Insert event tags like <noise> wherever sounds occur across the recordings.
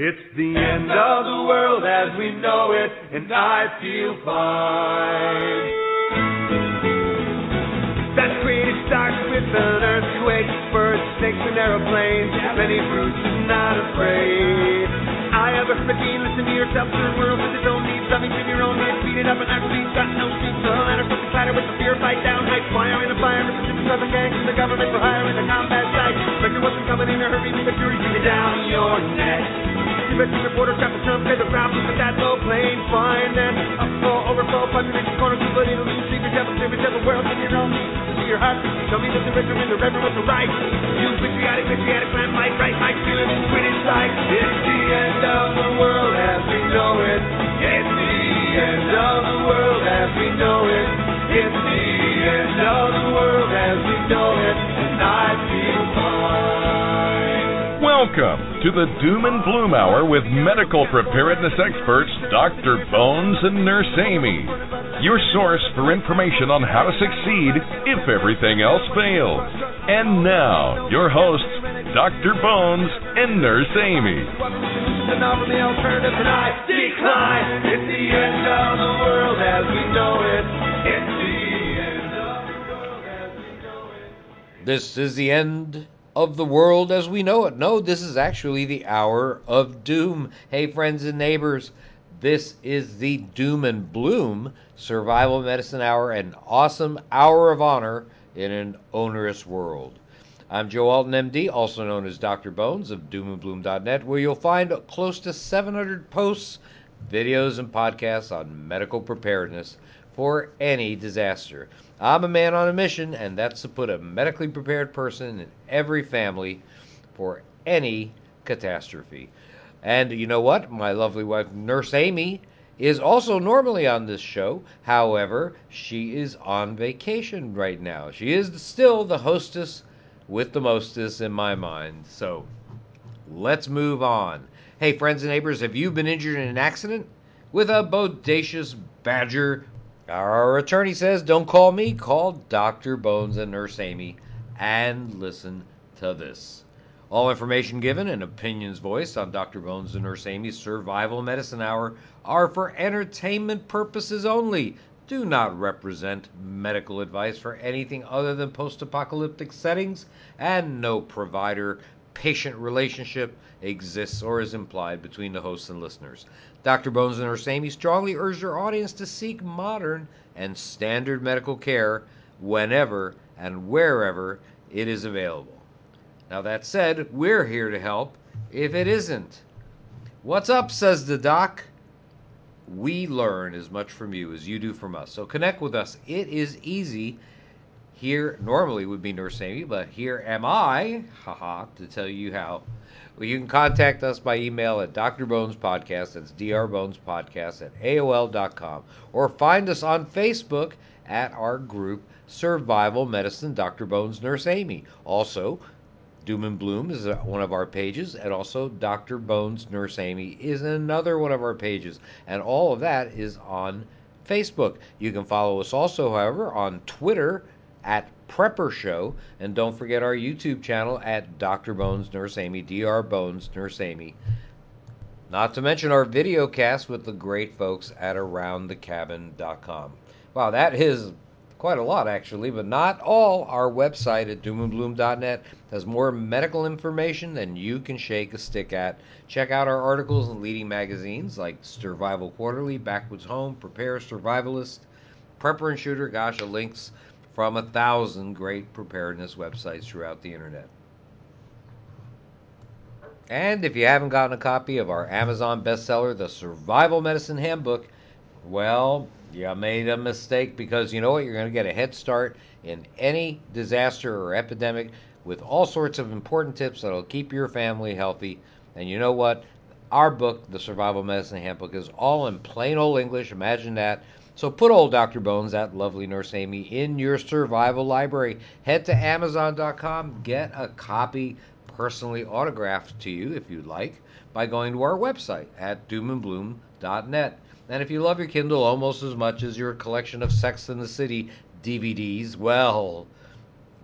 It's the end of the world as we know it, and I feel fine. That created starts with an earthquake, birds, snakes, and aeroplanes. Many fruits and not afraid. I have a fifteen, listen to yourself, turn world its own needs, loving to your own needs, beat it up and actually got no seats. The ladder, something clatter with the fear, fight down, height, fire in a fire, resistance of the gangs, and the government for hire in the combat site. Spectre wasn't coming in a hurry, leave a fury, down your neck. Investing reporter trap the pay the ground, at that low plane, fine then. Upfall, overflow, population corner, two but it'll lose, secret devil, secret devil, world in your own see your heart. Tell me that the richer and the reverend was the right. You patriotic, patriotic, plan, might, right, might, feel it, quit inside. It's the end of the world as we know it. It's the end of the world as we know it. It's the end of the world as we know it, and I feel. Welcome to the Doom and Bloom Hour with medical preparedness experts Dr. Bones and Nurse Amy. Your source for information on how to succeed if everything else fails. And now, your hosts, Dr. Bones and Nurse Amy. And offer the alternative, and I decline. It's the end of the world as we know it. It's the end of the world as we know it. This is the end of the world as we know it. No, this is actually the hour of doom. Hey, friends and neighbors, this is the Doom and Bloom Survival Medicine Hour, an awesome hour of honor in an onerous world. I'm Joe Alton, MD, also known as Dr. Bones of doomandbloom.net, where you'll find close to 700 posts, videos, and podcasts on medical preparedness for any disaster. I'm a man on a mission, and that's to put a medically prepared person in every family for any catastrophe. And you know what? My lovely wife, Nurse Amy, is also normally on this show. However, she is on vacation right now. She is still the hostess with the mostest in my mind. So let's move on. Hey, friends and neighbors, have you been injured in an accident with a bodacious badger? Our attorney says, don't call me, call Dr. Bones and Nurse Amy and listen to this. All information given and opinions voiced on Dr. Bones and Nurse Amy's Survival Medicine Hour are for entertainment purposes only. Do not represent medical advice for anything other than post apocalyptic settings, and no provider patient relationship exists or is implied between the hosts and listeners. Dr. Bones and Nurse Amy strongly urge their audience to seek modern and standard medical care whenever and wherever it is available. Now, that said, we're here to help if it isn't. What's up, says the doc. We learn as much from you as you do from us. So connect with us. It is easy. Here normally would be Nurse Amy, but here am I, haha, to tell you how. Well, you can contact us by email at drbonespodcast, that's drbonespodcast at AOL.com, or find us on Facebook at our group Survival Medicine Dr. Bones Nurse Amy. Also, Doom and Bloom is uh, one of our pages, and also Dr. Bones Nurse Amy is another one of our pages. And all of that is on Facebook. You can follow us also, however, on Twitter at Prepper Show, and don't forget our YouTube channel at Dr. Bones Nurse Amy, Dr. Bones Nurse Amy. Not to mention our video cast with the great folks at AroundTheCabin.com. Wow, that is quite a lot actually, but not all. Our website at doomandbloom.net has more medical information than you can shake a stick at. Check out our articles in leading magazines like Survival Quarterly, Backwoods Home, Prepare Survivalist, Prepper and Shooter. Gosh, the links from a thousand great preparedness websites throughout the internet. And if you haven't gotten a copy of our Amazon bestseller, The Survival Medicine Handbook, well, you made a mistake because you know what? You're going to get a head start in any disaster or epidemic with all sorts of important tips that'll keep your family healthy. And you know what? Our book, The Survival Medicine Handbook, is all in plain old English. Imagine that. So put old Dr. Bones, that lovely Nurse Amy, in your survival library. Head to Amazon.com, get a copy personally autographed to you if you'd like by going to our website at doomandbloom.net. And if you love your Kindle almost as much as your collection of Sex in the City DVDs, well,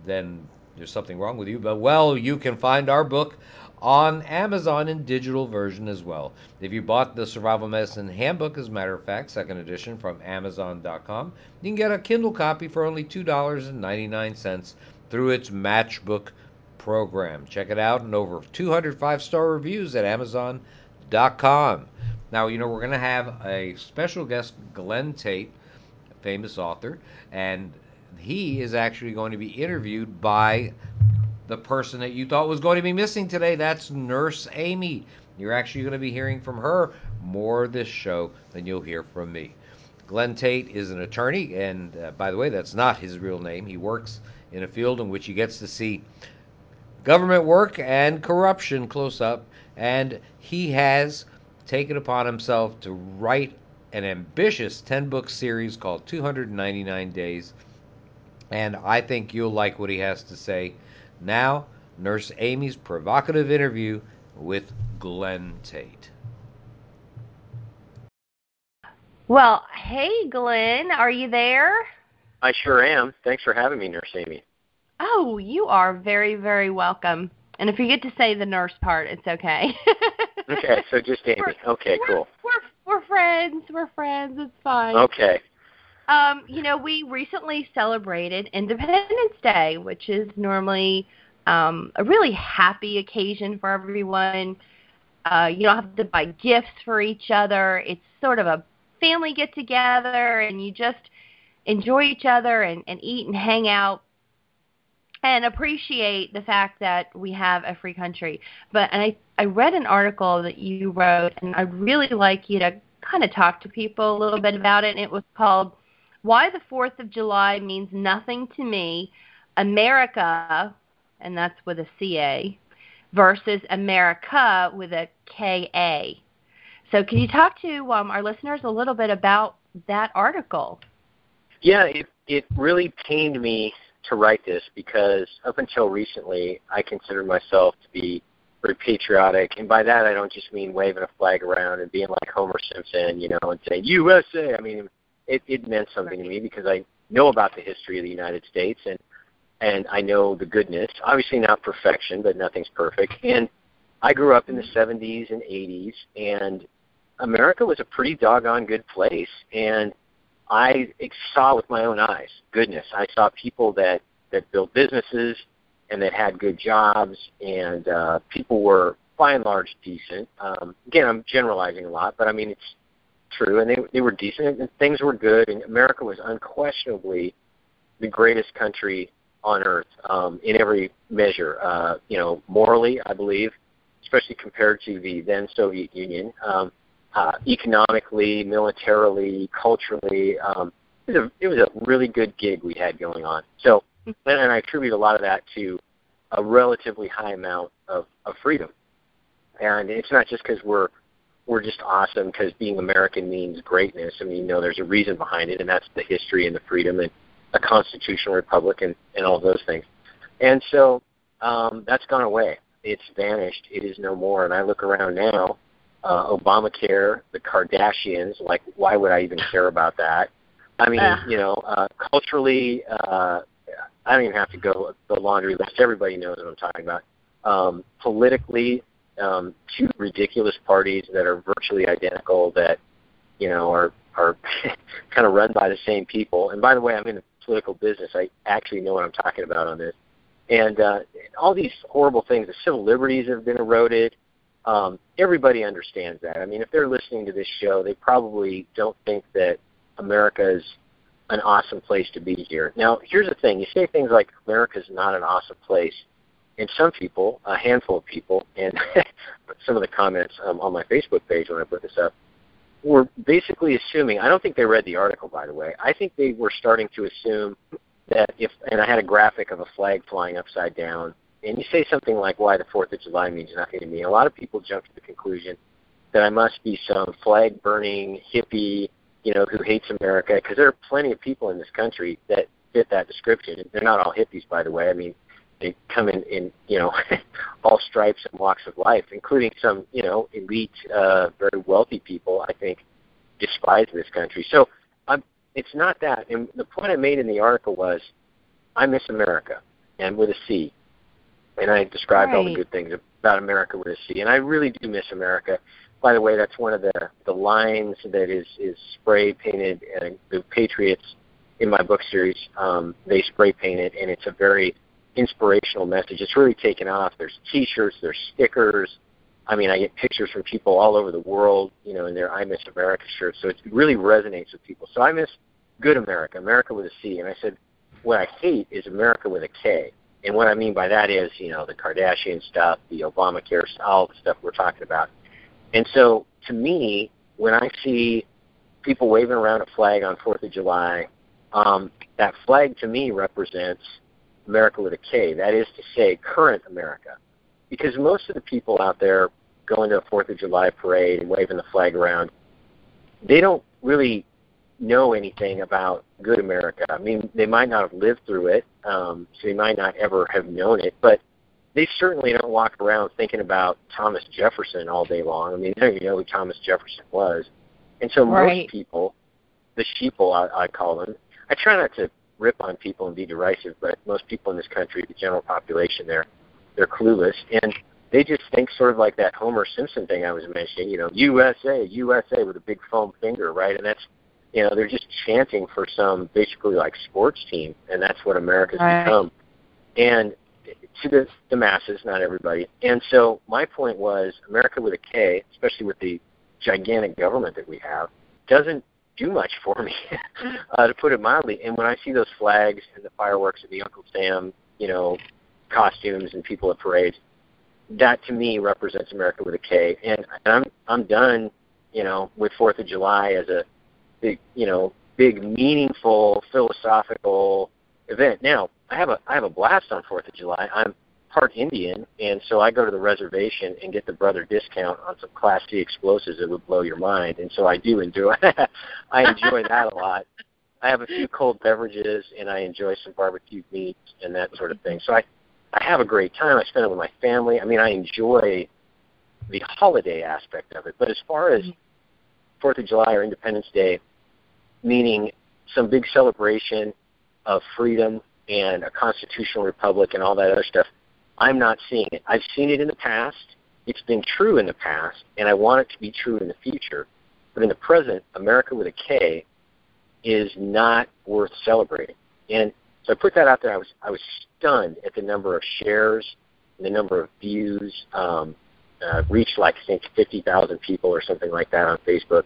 then there's something wrong with you. But well, you can find our book on Amazon in digital version as well. If you bought the Survival Medicine Handbook, as a matter of fact, second edition from Amazon.com, you can get a Kindle copy for only $2.99 through its Matchbook program. Check it out and over 205 star reviews at Amazon.com. Now, you know, we're going to have a special guest, Glen Tate, famous author, and he is actually going to be interviewed by the person that you thought was going to be missing today. That's Nurse Amy. You're actually going to be hearing from her more this show than you'll hear from me. Glen Tate is an attorney, and uh, by the way, that's not his real name. He works in a field in which he gets to see government work and corruption close up, and he has taken upon himself to write an ambitious 10 book series called 299 Days. And I think you'll like what he has to say. Now, Nurse Amy's provocative interview with Glen Tate. Well, hey, Glen, are you there? I sure am. Thanks for having me, Nurse Amy. Oh, you are very, very welcome. And if you get to say the nurse part, it's okay. okay, so just <laughs> Amy. We're, okay, we're, cool. We're we're friends. We're friends. It's fine. Okay. Um, you know, we recently celebrated Independence Day, which is normally um, a really happy occasion for everyone. Uh, you don't have to buy gifts for each other. It's sort of a family get together, and you just enjoy each other and, and eat and hang out and appreciate the fact that we have a free country. But and I I read an article that you wrote, and I'd really like you to kind of talk to people a little bit about it. And it was called "Why the Fourth of July Means Nothing to Me: America," and that's with a C A, versus America with a K A. So, can you talk to um, our listeners a little bit about that article? Yeah, it it really pained me to write this because up until recently, I considered myself to be very patriotic, and by that I don't just mean waving a flag around and being like Homer Simpson, you know, and saying USA. I mean, it, it meant something to me because I know about the history of the United States and and I know the goodness. Obviously, not perfection, but nothing's perfect. And I grew up in the 70s and 80s, and America was a pretty doggone good place. And I saw with my own eyes goodness. I saw people that that built businesses and that had good jobs, and uh, people were by and large decent. Um, again, I'm generalizing a lot, but I mean it's true, and they they were decent, and things were good, and America was unquestionably the greatest country on earth um, in every measure. Uh, you know, morally, I believe, especially compared to the then Soviet Union. Um, uh, economically, militarily, culturally. Um, it, was a, it was a really good gig we had going on. So, and, and I attribute a lot of that to a relatively high amount of, of freedom. And it's not just because we're we're just awesome because being American means greatness. I mean, you know, there's a reason behind it, and that's the history and the freedom and a constitutional republic and, and all those things. And so um, that's gone away. It's vanished. It is no more. And I look around now, uh, Obamacare, the Kardashians. Like, why would I even care about that? I mean, uh. you know, uh, culturally, uh, I don't even have to go the laundry list. Everybody knows what I'm talking about. Um, politically, um, two ridiculous parties that are virtually identical that, you know, are are <laughs> kind of run by the same people. And by the way, I'm in the political business. I actually know what I'm talking about on this. And uh, all these horrible things, the civil liberties have been eroded. Um, everybody understands that. I mean, if they're listening to this show, they probably don't think that America is an awesome place to be here. Now, here's the thing: you say things like America is not an awesome place, and some people, a handful of people, and <laughs> some of the comments um, on my Facebook page when I put this up, were basically assuming. I don't think they read the article, by the way. I think they were starting to assume that if, and I had a graphic of a flag flying upside down and you say something like why the Fourth of July means nothing to me, a lot of people jump to the conclusion that I must be some flag burning hippie, you know, who hates America. Because there are plenty of people in this country that fit that description. They're not all hippies, by the way. I mean, they come in in you know <laughs> all stripes and walks of life, including some you know elite, uh, very wealthy people. I think despise this country. So I'm, it's not that. And the point I made in the article was, I miss America, and with a C and I described right. all the good things about America with a C, and I really do miss America. By the way, that's one of the the lines that is is spray painted, and the Patriots in my book series um, they spray paint it, and it's a very inspirational message. It's really taken off. There's T-shirts, there's stickers. I mean, I get pictures from people all over the world, you know, in their "I Miss America" shirts. So it really resonates with people. So I miss good America, America with a C. And I said, what I hate is America with a K. And what I mean by that is, you know, the Kardashian stuff, the Obamacare, all the stuff we're talking about. And so, to me, when I see people waving around a flag on Fourth of July, um, that flag to me represents America with a K. That is to say, current America, because most of the people out there going to a Fourth of July parade and waving the flag around, they don't really know anything about good America. I mean, they might not have lived through it, um, so they might not ever have known it, but they certainly don't walk around thinking about Thomas Jefferson all day long. I mean, they don't even know who Thomas Jefferson was. And so right. most people, the sheeple I, I call them, I try not to rip on people and be derisive, but most people in this country, the general population, they're they're clueless and they just think sort of like that Homer Simpson thing I was mentioning, you know, USA, USA with a big foam finger, right? And that's you know they're just chanting for some basically like sports team, and that's what America's right. become. And to the, the masses, not everybody. And so my point was America with a K, especially with the gigantic government that we have, doesn't do much for me, <laughs> uh, to put it mildly. And when I see those flags and the fireworks and the Uncle Sam, you know, costumes and people at parades, that to me represents America with a K. And, and I'm I'm done, you know, with Fourth of July as a big, you know, big, meaningful, philosophical event. Now, I have a I have a blast on Fourth of July. I'm part Indian, and so I go to the reservation and get the brother discount on some Class C explosives that would blow your mind. And so I do enjoy <laughs> I enjoy that a lot. I have a few cold beverages, and I enjoy some barbecued meats and that sort of thing. So I I have a great time. I spend it with my family. I mean, I enjoy the holiday aspect of it. But as far as Fourth of July or Independence Day, meaning some big celebration of freedom and a constitutional republic and all that other stuff. I'm not seeing it. I've seen it in the past. It's been true in the past, and I want it to be true in the future. But in the present, America with a K is not worth celebrating. And so I put that out there. I was I was stunned at the number of shares, and the number of views. Um, uh, reached like I think 50,000 people or something like that on Facebook.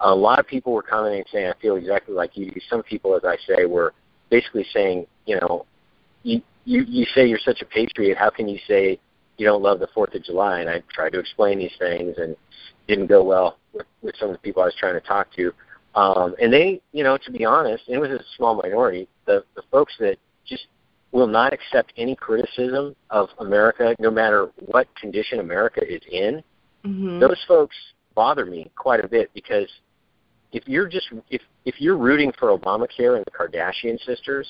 A lot of people were commenting saying, "I feel exactly like you." Some people, as I say, were basically saying, you know, you you, you say you're such a patriot. How can you say you don't love the Fourth of July? And I tried to explain these things, and didn't go well with, with some of the people I was trying to talk to. Um, and they, you know, to be honest, it was a small minority. The the folks that just will not accept any criticism of America, no matter what condition America is in. Mm-hmm. Those folks bother me quite a bit because if you're just if if you're rooting for Obamacare and the Kardashian sisters,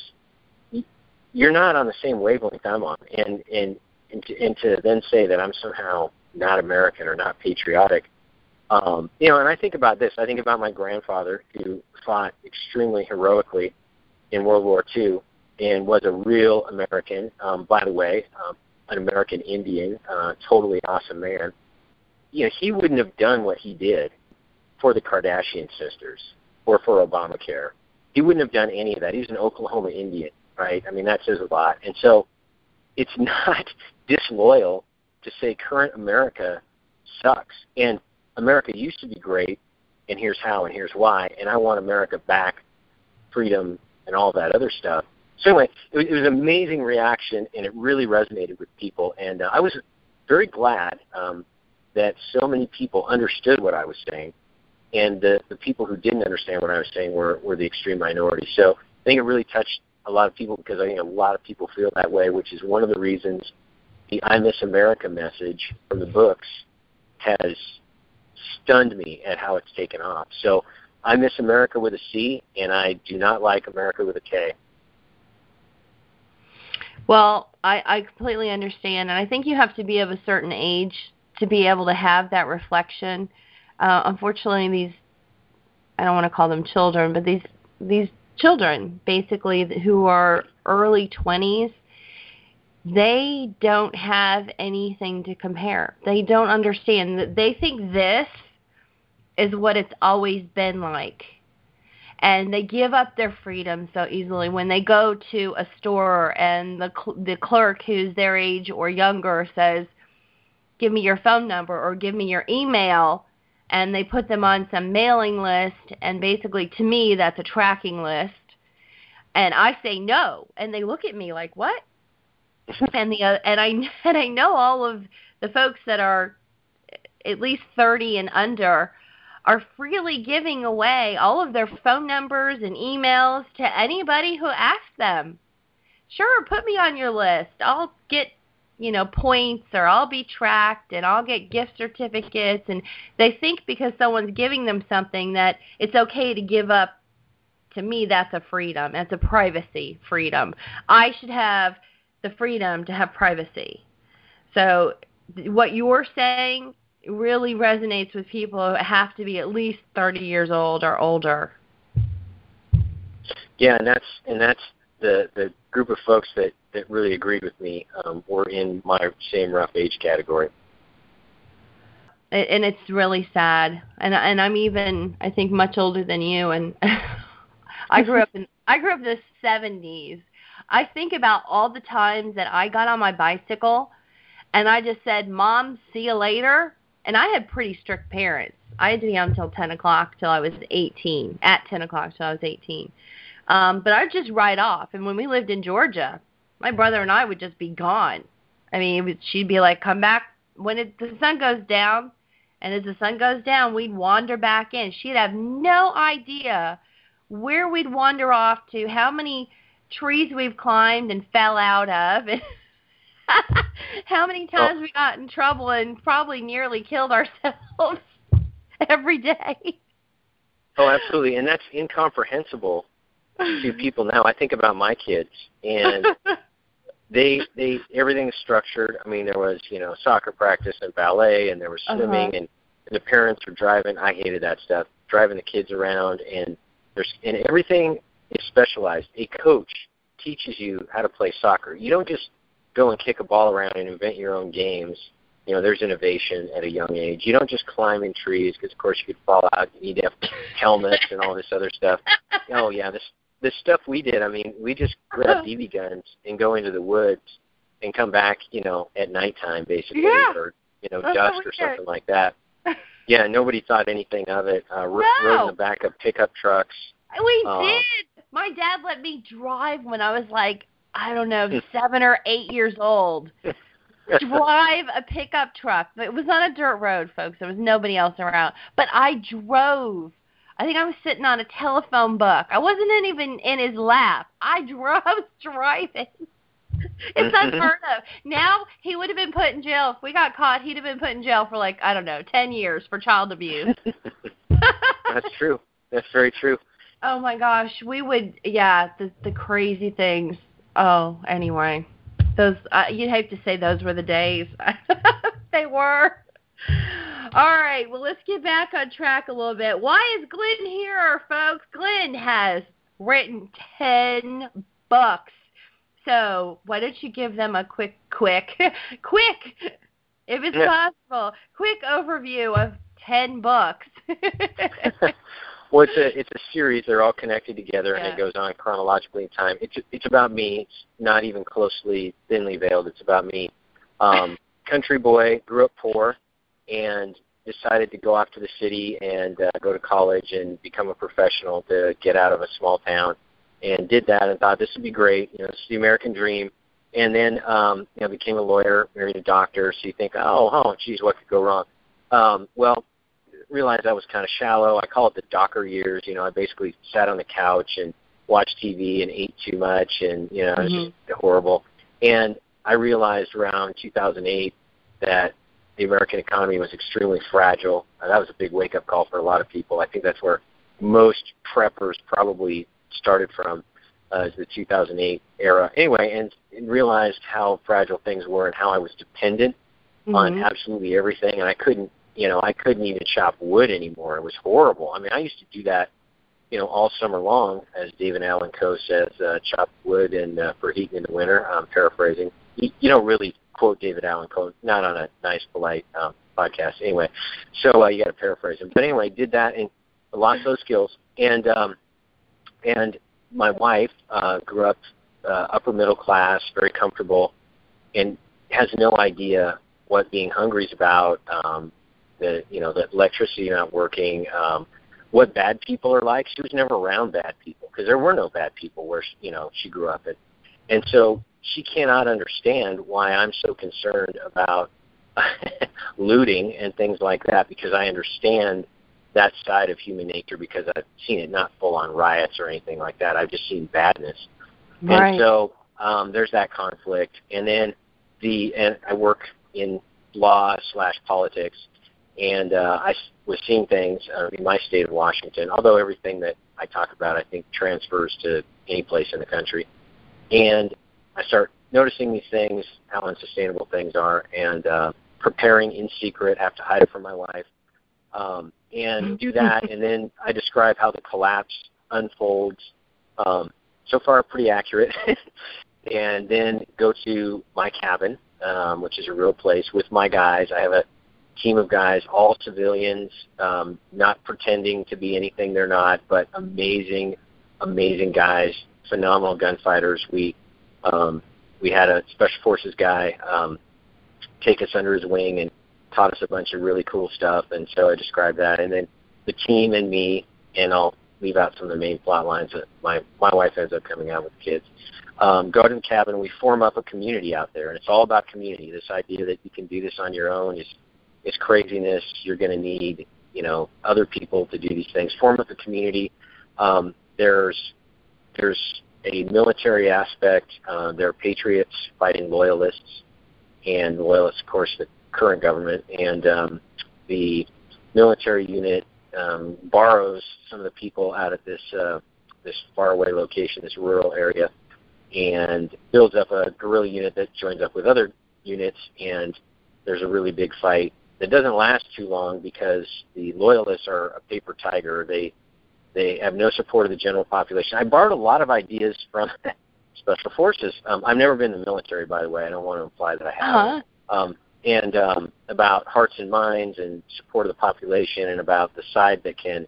you're not on the same wavelength I'm on, and and and to, and to then say that I'm somehow not American or not patriotic, um, you know. And I think about this. I think about my grandfather who fought extremely heroically in World War II and was a real American. Um, by the way, um, an American Indian, uh, totally awesome man. You know, he wouldn't have done what he did for the Kardashian sisters or for Obamacare. He wouldn't have done any of that. He's an Oklahoma Indian, right? I mean, that says a lot. And so it's <laughs> not disloyal to say current America sucks. And America used to be great, and here's how, and here's why. And I want America back, freedom, and all that other stuff. So anyway, it was, it was an amazing reaction, and it really resonated with people. And uh, I was very glad um, that so many people understood what I was saying and the, the people who didn't understand what I was saying were, were the extreme minority. So I think it really touched a lot of people because I think a lot of people feel that way, which is one of the reasons the I Miss America message from the books has stunned me at how it's taken off. So I miss America with a C, and I do not like America with a K. Well, I, I completely understand, and I think you have to be of a certain age to be able to have that reflection uh, unfortunately, these I don't want to call them children, but these these children basically who are early 20s they don't have anything to compare. They don't understand. That they think this is what it's always been like. And they give up their freedom so easily when they go to a store and the cl- the clerk who's their age or younger says, "Give me your phone number or give me your email." And they put them on some mailing list and basically to me that's a tracking list. And I say no and they look at me like, "What?" <laughs> and the uh, and I <laughs> and I know all of the folks that are at least 30 and under are freely giving away all of their phone numbers and emails to anybody who asks them. Sure, put me on your list. I'll get, you know, points or I'll be tracked and I'll get gift certificates and they think because someone's giving them something that it's okay to give up to me that's a freedom. That's a privacy freedom. I should have the freedom to have privacy. So what you're saying really resonates with people who have to be at least 30 years old or older. Yeah, and that's and that's the the group of folks that that really agreed with me um, were in my same rough age category. And it's really sad, and and I'm even I think much older than you, and <laughs> I grew up in I grew up in the 70s, I think about all the times that I got on my bicycle and I just said, Mom, see you later. And I had pretty strict parents. I had to be on until 10 o'clock till I was 18, at 10 o'clock till I was 18. Um, but I'd just ride off. And when we lived in Georgia, my brother and I would just be gone. I mean, was, she'd be like, come back when it, the sun goes down. And as the sun goes down, we'd wander back in. She'd have no idea where we'd wander off to, how many trees we've climbed and fell out of. and <laughs> How many oh. times oh. we got in trouble and probably nearly killed ourselves <laughs> every day. Oh, absolutely, and that's incomprehensible to <laughs> people now. I think about my kids, and they they everything's structured. I mean, there was you know soccer practice and ballet, and there was swimming, uh-huh. and the parents were driving. I hated that stuff, driving the kids around, and there's and everything is specialized. A coach teaches you how to play soccer. You don't just go and kick a ball around and invent your own games. You know, there's innovation at a young age. You don't just climb in trees because, of course, you could fall out. You need to have helmets and all this other stuff. Oh yeah, this this stuff we did. I mean, we just grab BB guns and go into the woods and come back. You know, at nighttime basically, yeah. or you know, That's dusk or something like that. <laughs> Yeah, nobody thought anything of it. Uh, no. Rode in the back of pickup trucks. We uh, did. My dad let me drive when I was like, I don't know, <laughs> seven or eight years old. <laughs> drive a pickup truck. It was on a dirt road, folks. There was nobody else around. But I drove. I think I was sitting on a telephone book. I wasn't even in his lap. I drove <laughs> driving. it's unheard of. Now he would have been put in jail if we got caught. He'd have been put in jail for like I don't know, ten years for child abuse. <laughs> <laughs> That's true. That's very true. Oh my gosh, we would yeah, the the crazy things. Oh, anyway. Those uh, you'd hate to say those were the days. they were. All right, well let's get back on track a little bit. Why is Glen here, folks? Glen has written 10 books. So, why don't you give them a quick quick <laughs> quick if it's possible, quick overview of 10 books. <laughs> Well, it's a it's a series. They're all connected together, yeah. and it goes on chronologically in time. It's it's about me. It's not even closely thinly veiled. It's about me. Um, country boy, grew up poor, and decided to go off to the city and uh, go to college and become a professional to get out of a small town. And did that and thought this would be great. You know, it's the American dream. And then um, you know became a lawyer, married a doctor. So you think, oh, oh, geez, what could go wrong? Um, well, realized I was kind of shallow. I call it the Docker years. You know, I basically sat on the couch and watched TV and ate too much, and you know, mm-hmm. it was just mm-hmm. horrible. And I realized around 2008 that the American economy was extremely fragile. Uh, that was a big wake-up call for a lot of people. I think that's where most preppers probably started from uh, is the 2008 era. Anyway, and, and realized how fragile things were and how I was dependent mm-hmm. on absolutely everything, and I couldn't you know, I couldn't even chop wood anymore. It was horrible. I mean, I used to do that, you know, all summer long, as David Allan Coe says, uh, chop wood and uh, for heating in the winter. I'm paraphrasing. you, you don't really quote David Allan Coe, not on a nice, polite um, podcast. Anyway, so uh, you got to paraphrase him. But anyway, did that and lost those skills, and um, and my wife uh, grew up uh, upper middle class, very comfortable, and has no idea what being hungry is about. Um, the you know the electricity not working. Um, what bad people are like. She was never around bad people because there were no bad people where she, you know she grew up in, and so she cannot understand why I'm so concerned about <laughs> looting and things like that because I understand that side of human nature because I've seen it not full on riots or anything like that. I've just seen badness. Right. And so um, there's that conflict. And then the and I work in law slash politics, and uh, I was seeing things uh, in my state of Washington. Although everything that I talk about, I think transfers to any place in the country, and I start noticing these things, how unsustainable things are, and uh, preparing in secret. Have to hide it from my wife, um, and do that. and then I describe how the collapse unfolds. Um, so far, pretty accurate. <laughs> and then go to my cabin, um, which is a real place, with my guys. I have a team of guys, all civilians, um, not pretending to be anything they're not, but amazing, amazing guys, phenomenal gunfighters. We um, we had a special forces guy um, take us under his wing and taught us a bunch of really cool stuff, and so I described that. And then the team and me, and I'll leave out some of the main plot lines that my my wife ends up coming out with the kids. Um, go to the cabin, we form up a community out there, and it's all about community. This idea that you can do this on your own is is craziness. You're going to need you know other people to do these things. Form up a community. Um, there's there's a military aspect. Uh, there are patriots fighting loyalists, and loyalists, of course, the current government, and um, the military unit um, borrows some of the people out of this uh, this faraway location, this rural area, and builds up a guerrilla unit that joins up with other units, and there's a really big fight that doesn't last too long because the loyalists are a paper tiger. They they have no support of the general population. I borrowed a lot of ideas from <laughs> special forces. Um, I've never been in the military, by the way. I don't want to imply that I have. Uh-huh. Um, and um, about hearts and minds and support of the population and about the side that can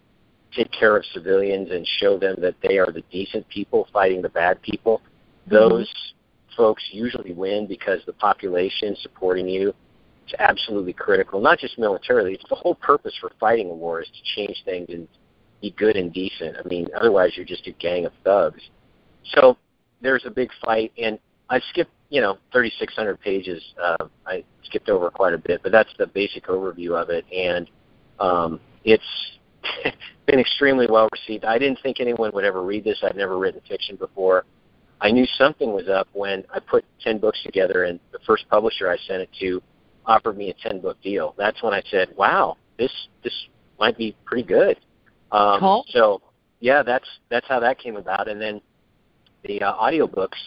take care of civilians and show them that they are the decent people fighting the bad people. Mm-hmm. Those folks usually win because the population supporting you is absolutely critical, not just militarily. It's the whole purpose for fighting a war is to change things and be good and decent. I mean, otherwise you're just a gang of thugs. So there's a big fight, and I skipped, you know, 3,600 pages. Uh, I skipped over quite a bit, but that's the basic overview of it, and um, it's <laughs> been extremely well received. I didn't think anyone would ever read this. I'd never written fiction before. I knew something was up when I put 10 books together, and the first publisher I sent it to offered me a 10 book deal. That's when I said, "Wow, this this might be pretty good." Um, Cool. So yeah, that's that's how that came about, and then the uh, audiobooks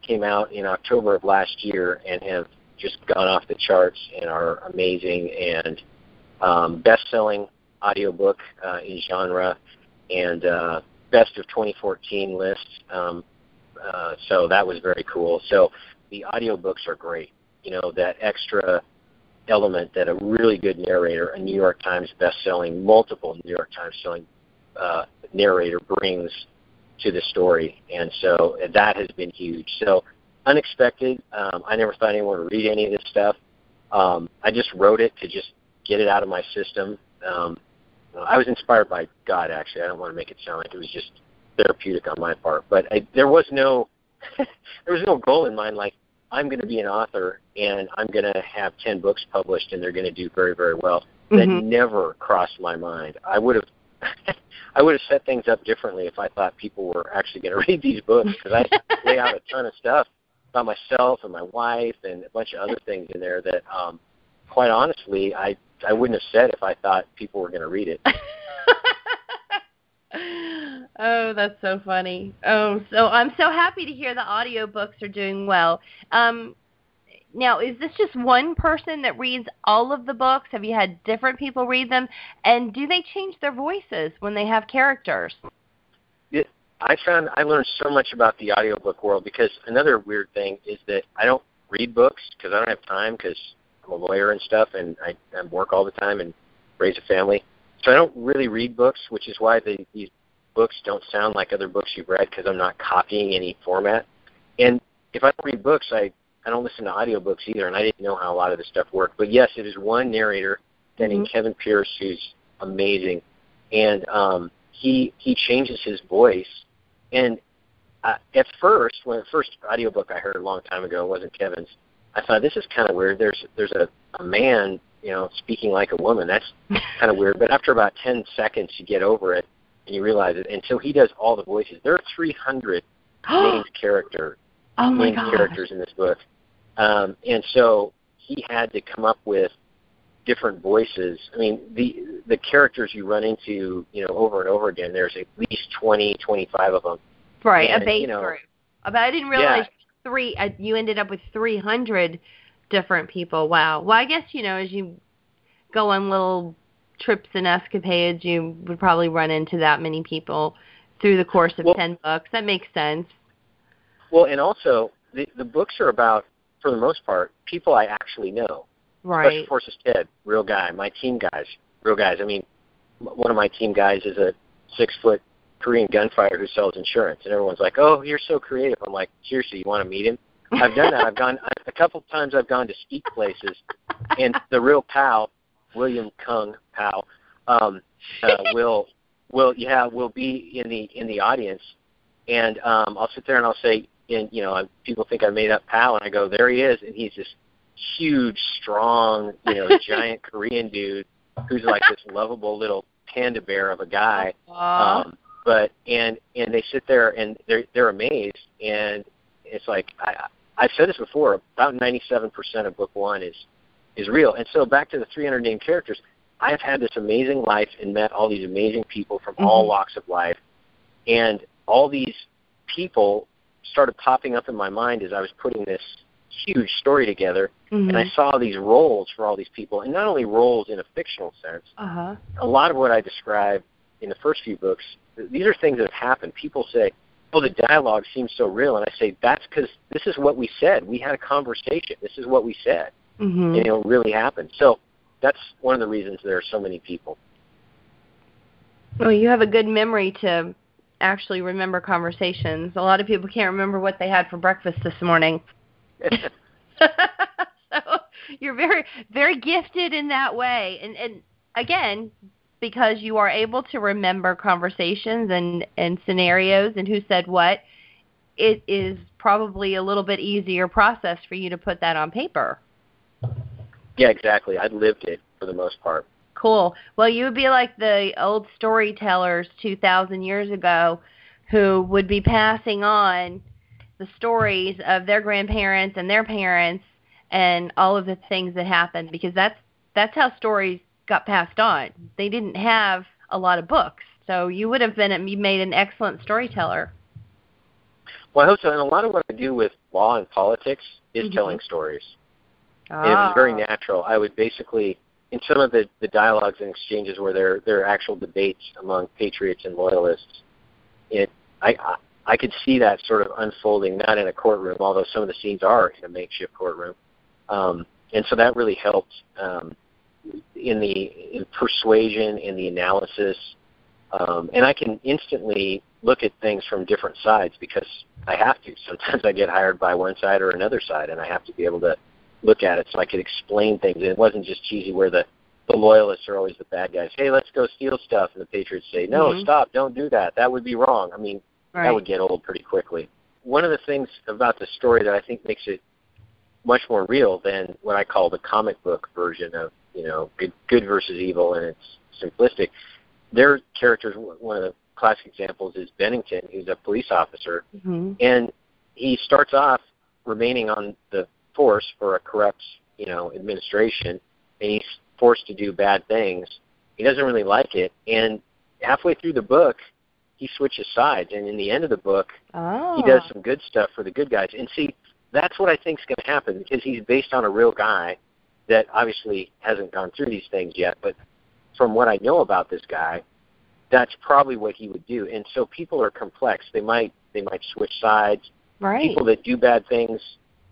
came out in October of last year and have just gone off the charts and are amazing and um, best-selling audiobook uh, in genre and uh, best of 2014 list. Um, uh, so that was very cool. So the audiobooks are great. You know that extra element that a really good narrator, a New York Times best-selling, multiple New York Times selling uh, narrator brings to the story, and so that has been huge. So unexpected. Um, I never thought anyone would read any of this stuff. Um, I just wrote it to just get it out of my system. Um, I was inspired by God, actually. I don't want to make it sound like it was just therapeutic on my part, but I, there was no <laughs> there was no goal in mind. Like I'm going to be an author and I'm going to have ten books published and they're going to do very very well. That Mhm. never crossed my mind. I would have <laughs> I would have set things up differently if I thought people were actually going <laughs> to read these books because I <laughs> lay out a ton of stuff about myself and my wife and a bunch of other things in there that, um, quite honestly, I I wouldn't have said if I thought people were going to read it. Oh, that's so funny. Oh, so I'm so happy to hear the audiobooks are doing well. Um now, is this just one person that reads all of the books? Have you had different people read them? And do they change their voices when they have characters? I found I learned so much about the audiobook world because another weird thing is that I don't read books because I don't have time because I'm a lawyer and stuff, and I, I work all the time and raise a family. So I don't really read books, which is why the, these books don't sound like other books you've read because I'm not copying any format. And if I don't read books, I I don't listen to audiobooks either, and I didn't know how a lot of this stuff worked. But yes, it is one narrator, mm-hmm. named Kevin Pierce, who's amazing, and um, he he changes his voice. And uh, at first, when the first audiobook I heard a long time ago wasn't Kevin's, I thought this is kind of weird. There's there's a, a man, you know, speaking like a woman. That's kind of weird. But after about ten seconds, you get over it and you realize it. And so he does all the voices. There are 300 <gasps> named character oh named God. characters in this book, um, and so he had to come up with different voices. I mean, the the characters you run into, you know, over and over again. There's at least 20, 25 of them. Right, and, a base you know, group. But I didn't realize yeah. three. Uh, you ended up with 300 different people. Wow. Well, I guess you know as you go on little trips and escapades, you would probably run into that many people through the course of well, 10 books. That makes sense. Well, and also the the books are about, for the most part, people I actually know. Right. Special Forces Ted, real guy. My team guys, real guys. I mean, one of my team guys is a six foot Korean gunfighter who sells insurance, and everyone's like, "Oh, you're so creative." I'm like, "Seriously, you want to meet him?" I've done that. I've gone a couple of times. I've gone to speak places, and the real pal, William Kung Pao, um, uh, will will yeah will be in the in the audience, and um, I'll sit there and I'll say, and you know, people think I made up Pal, and I go, there he is, and he's this huge, strong, you know, <laughs> giant Korean dude who's like this lovable little panda bear of a guy. Um, but and and they sit there and they're they're amazed, and it's like I I've said this before. About 97% of book one is is real. And so back to the 300 named characters, I've had this amazing life and met all these amazing people from mm-hmm. all walks of life, and all these people started popping up in my mind as I was putting this huge story together, mm-hmm. and I saw these roles for all these people, and not only roles in a fictional sense. Uh-huh. A lot of what I describe in the first few books, these are things that have happened. People say, "Oh, the dialogue seems so real," and I say, "That's because this is what we said. We had a conversation. This is what we said, mm-hmm. and it really happened." So that's one of the reasons there are so many people. Well, you have a good memory to actually remember conversations. A lot of people can't remember what they had for breakfast this morning. <laughs> <laughs> so you're very very gifted in that way. And and again, because you are able to remember conversations and and scenarios and who said what, it is probably a little bit easier process for you to put that on paper. Yeah, exactly. I lived it for the most part. Cool. Well, you would be like the old storytellers 2,000 years ago who would be passing on the stories of their grandparents and their parents and all of the things that happened because that's that's how stories got passed on. They didn't have a lot of books. So you would have been you made an excellent storyteller. Well, I hope so. And a lot of what I do with law and politics is Mhm. telling stories. Ah. And it was very natural. I would basically, in some of the, the dialogues and exchanges where there there are actual debates among patriots and loyalists, it I, I I could see that sort of unfolding, not in a courtroom, although some of the scenes are in a makeshift courtroom, um, and so that really helped um, in the in persuasion, in the analysis, um, and I can instantly look at things from different sides because I have to. Sometimes I get hired by one side or another side, and I have to be able to look at it so I could explain things. And it wasn't just cheesy where the the loyalists are always the bad guys. Hey, let's go steal stuff, and the patriots say, No, Mhm. stop, don't do that. That would be wrong. I mean, right. that would get old pretty quickly. One of the things about the story that I think makes it much more real than what I call the comic book version of you know good good versus evil, and it's simplistic. Their characters. One of the classic examples is Bennington, who's a police officer, hmm and he starts off remaining on the force for a corrupt you know administration, and he's forced to do bad things. He doesn't really like it, and halfway through the book, he switches sides, and in the end of the book, Oh. he does some good stuff for the good guys. And see, that's what I think is going to happen because he's based on a real guy that obviously hasn't gone through these things yet. But from what I know about this guy, that's probably what he would do. And so people are complex. They might they might switch sides. right. People that do bad things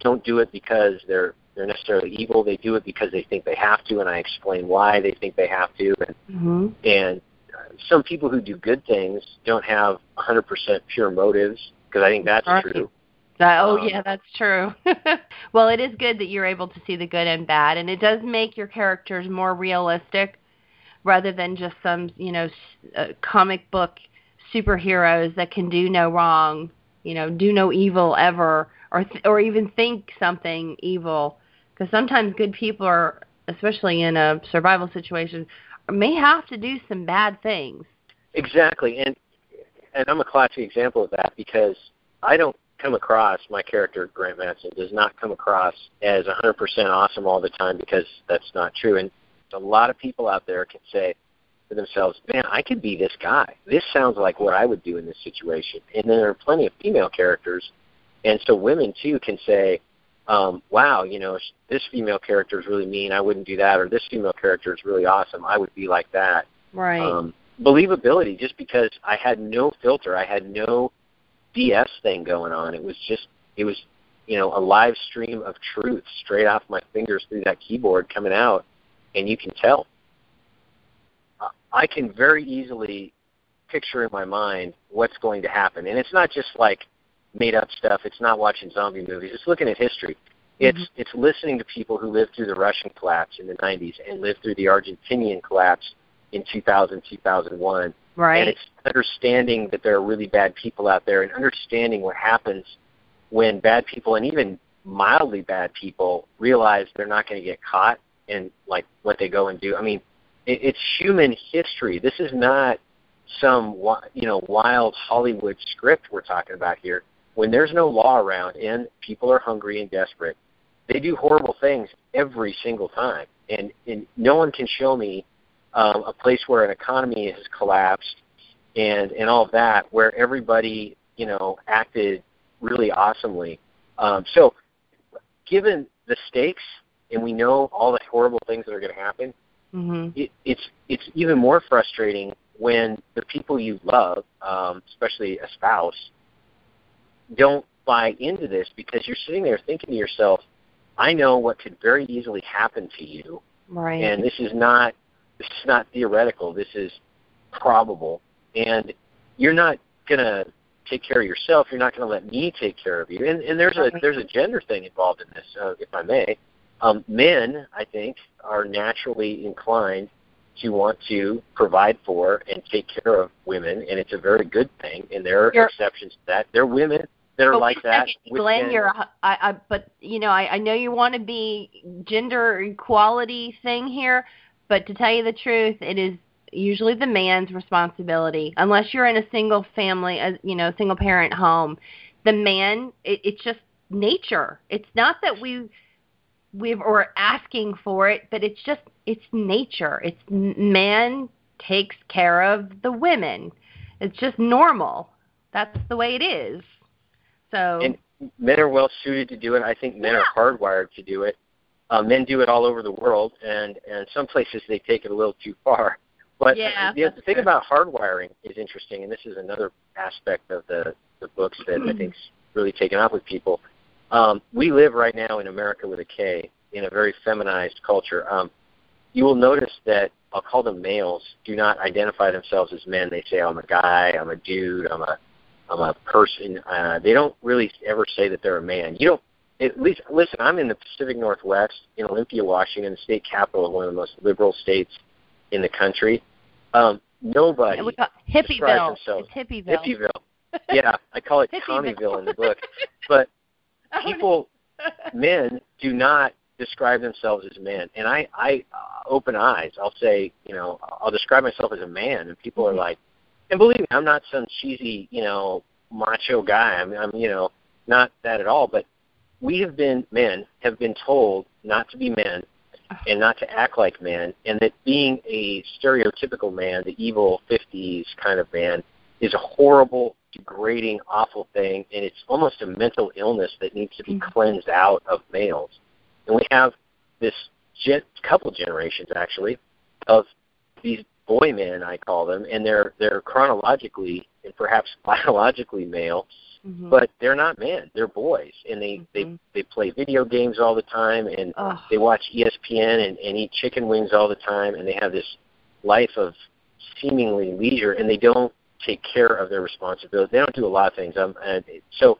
don't do it because they're they're necessarily evil. They do it because they think they have to, and I explain why they think they have to. And hmm and uh, some people who do good things don't have 100% pure motives because I think that's Right. true. That, oh Um, yeah, that's true. <laughs> well, it is good that you're able to see the good and bad, and it does make your characters more realistic, rather than just some you know uh, comic book superheroes that can do no wrong, you know, do no evil ever, or th- or even think something evil. Because sometimes good people are, especially in a survival situation, may have to do some bad things. Exactly, and and I'm a classic example of that because I don't come across my character Grant Matson does not come across as 100% awesome all the time because that's not true. And a lot of people out there can say to themselves, "Man, I could be this guy. This sounds like what I would do in this situation." And then there are plenty of female characters, and so women too can say, um, "Wow, you know, this female character is really mean. I wouldn't do that." Or this female character is really awesome. I would be like that Right. um, believability just because I had no filter. I had no BS thing going on. It was just, it was, you know, a live stream of truth straight off my fingers through that keyboard coming out, and you can tell. I- I can very easily picture in my mind what's going to happen, and it's not just like made up stuff. It's not watching zombie movies. It's looking at history. Mm-hmm. It's it's listening to people who lived through the Russian collapse in the 90s and lived through the Argentinian collapse in 2000, 2001. right. And it's understanding that there are really bad people out there and understanding what happens when bad people and even mildly bad people realize they're not going to get caught and like what they go and do. I mean, it, it's human history. This is not some you know wild Hollywood script we're talking about here. When there's no law around and people are hungry and desperate, they do horrible things every single time. And, and no one can show me um, a place where an economy has collapsed and and all of that, where everybody you know acted really awesomely. Um, so, given the stakes, and we know all the horrible things that are going to happen, hmm it, it's it's even more frustrating when the people you love, um, especially a spouse, don't buy into this because you're sitting there thinking to yourself, I know what could very easily happen to you, Right. and this is not this is not theoretical. This is probable, and you're not gonna take care of yourself. You're not gonna let me take care of you. And, and there's a there's a gender thing involved in this, uh, if I may. Um, men, I think, are naturally inclined to want to provide for and take care of women, and it's a very good thing. And there are You're- exceptions to that. There are women that are But like that. second, Glen, you're, I, I, but you know, I, I know you want to be gender equality thing here, but to tell you the truth, it is usually the man's responsibility, unless you're in a single family, a, you know, single parent home. The man, it, it's just nature. It's not that we we are asking for it, but it's just it's nature. It's man takes care of the women. It's just normal. That's the way it is. So And men are well suited to do it. I think men are hardwired to do it. Uh, men do it all over the world, and and some places they take it a little too far. But Yeah, the, the thing true. about hardwiring is interesting, and this is another aspect of the the books that I think's really taken off with people. Um, we live right now in America with a K in a very feminized culture. Um, you will notice that I'll call them males do not identify themselves as men. They say I'm a guy, I'm a dude, I'm a I'm a person. Uh, they don't really ever say that they're a man. You don't. At least listen. I'm in the Pacific Northwest in Olympia, Washington, the state capital of one of the most liberal states in the country. Um, nobody And we got describes Hippieville. It's Hippieville. Hippieville. Yeah, I call it. Tommyville in the book. But <laughs> people, <laughs> men, do not describe themselves as men. And I, I, uh, open eyes. I'll say, you know, I'll describe myself as a man, and people are Mhm. like, and believe me, I'm not some cheesy, you know, macho guy. I'm, I'm, you know, not that at all. But we have been men have been told not to be men and not to act like men, and that being a stereotypical man, the evil '50s kind of man, is a horrible, degrading, awful thing, and it's almost a mental illness that needs to be Mhm. cleansed out of males. And we have this gen- couple generations actually of these boy men, I call them, and they're they're chronologically and perhaps <laughs> biologically male, Mhm. but they're not men. They're boys, and they Mhm. they they play video games all the time, and Ugh. they watch ESPN and, and eat chicken wings all the time, and they have this life of seemingly leisure, and they don't take care of their responsibilities. They don't do a lot of things. Um, and so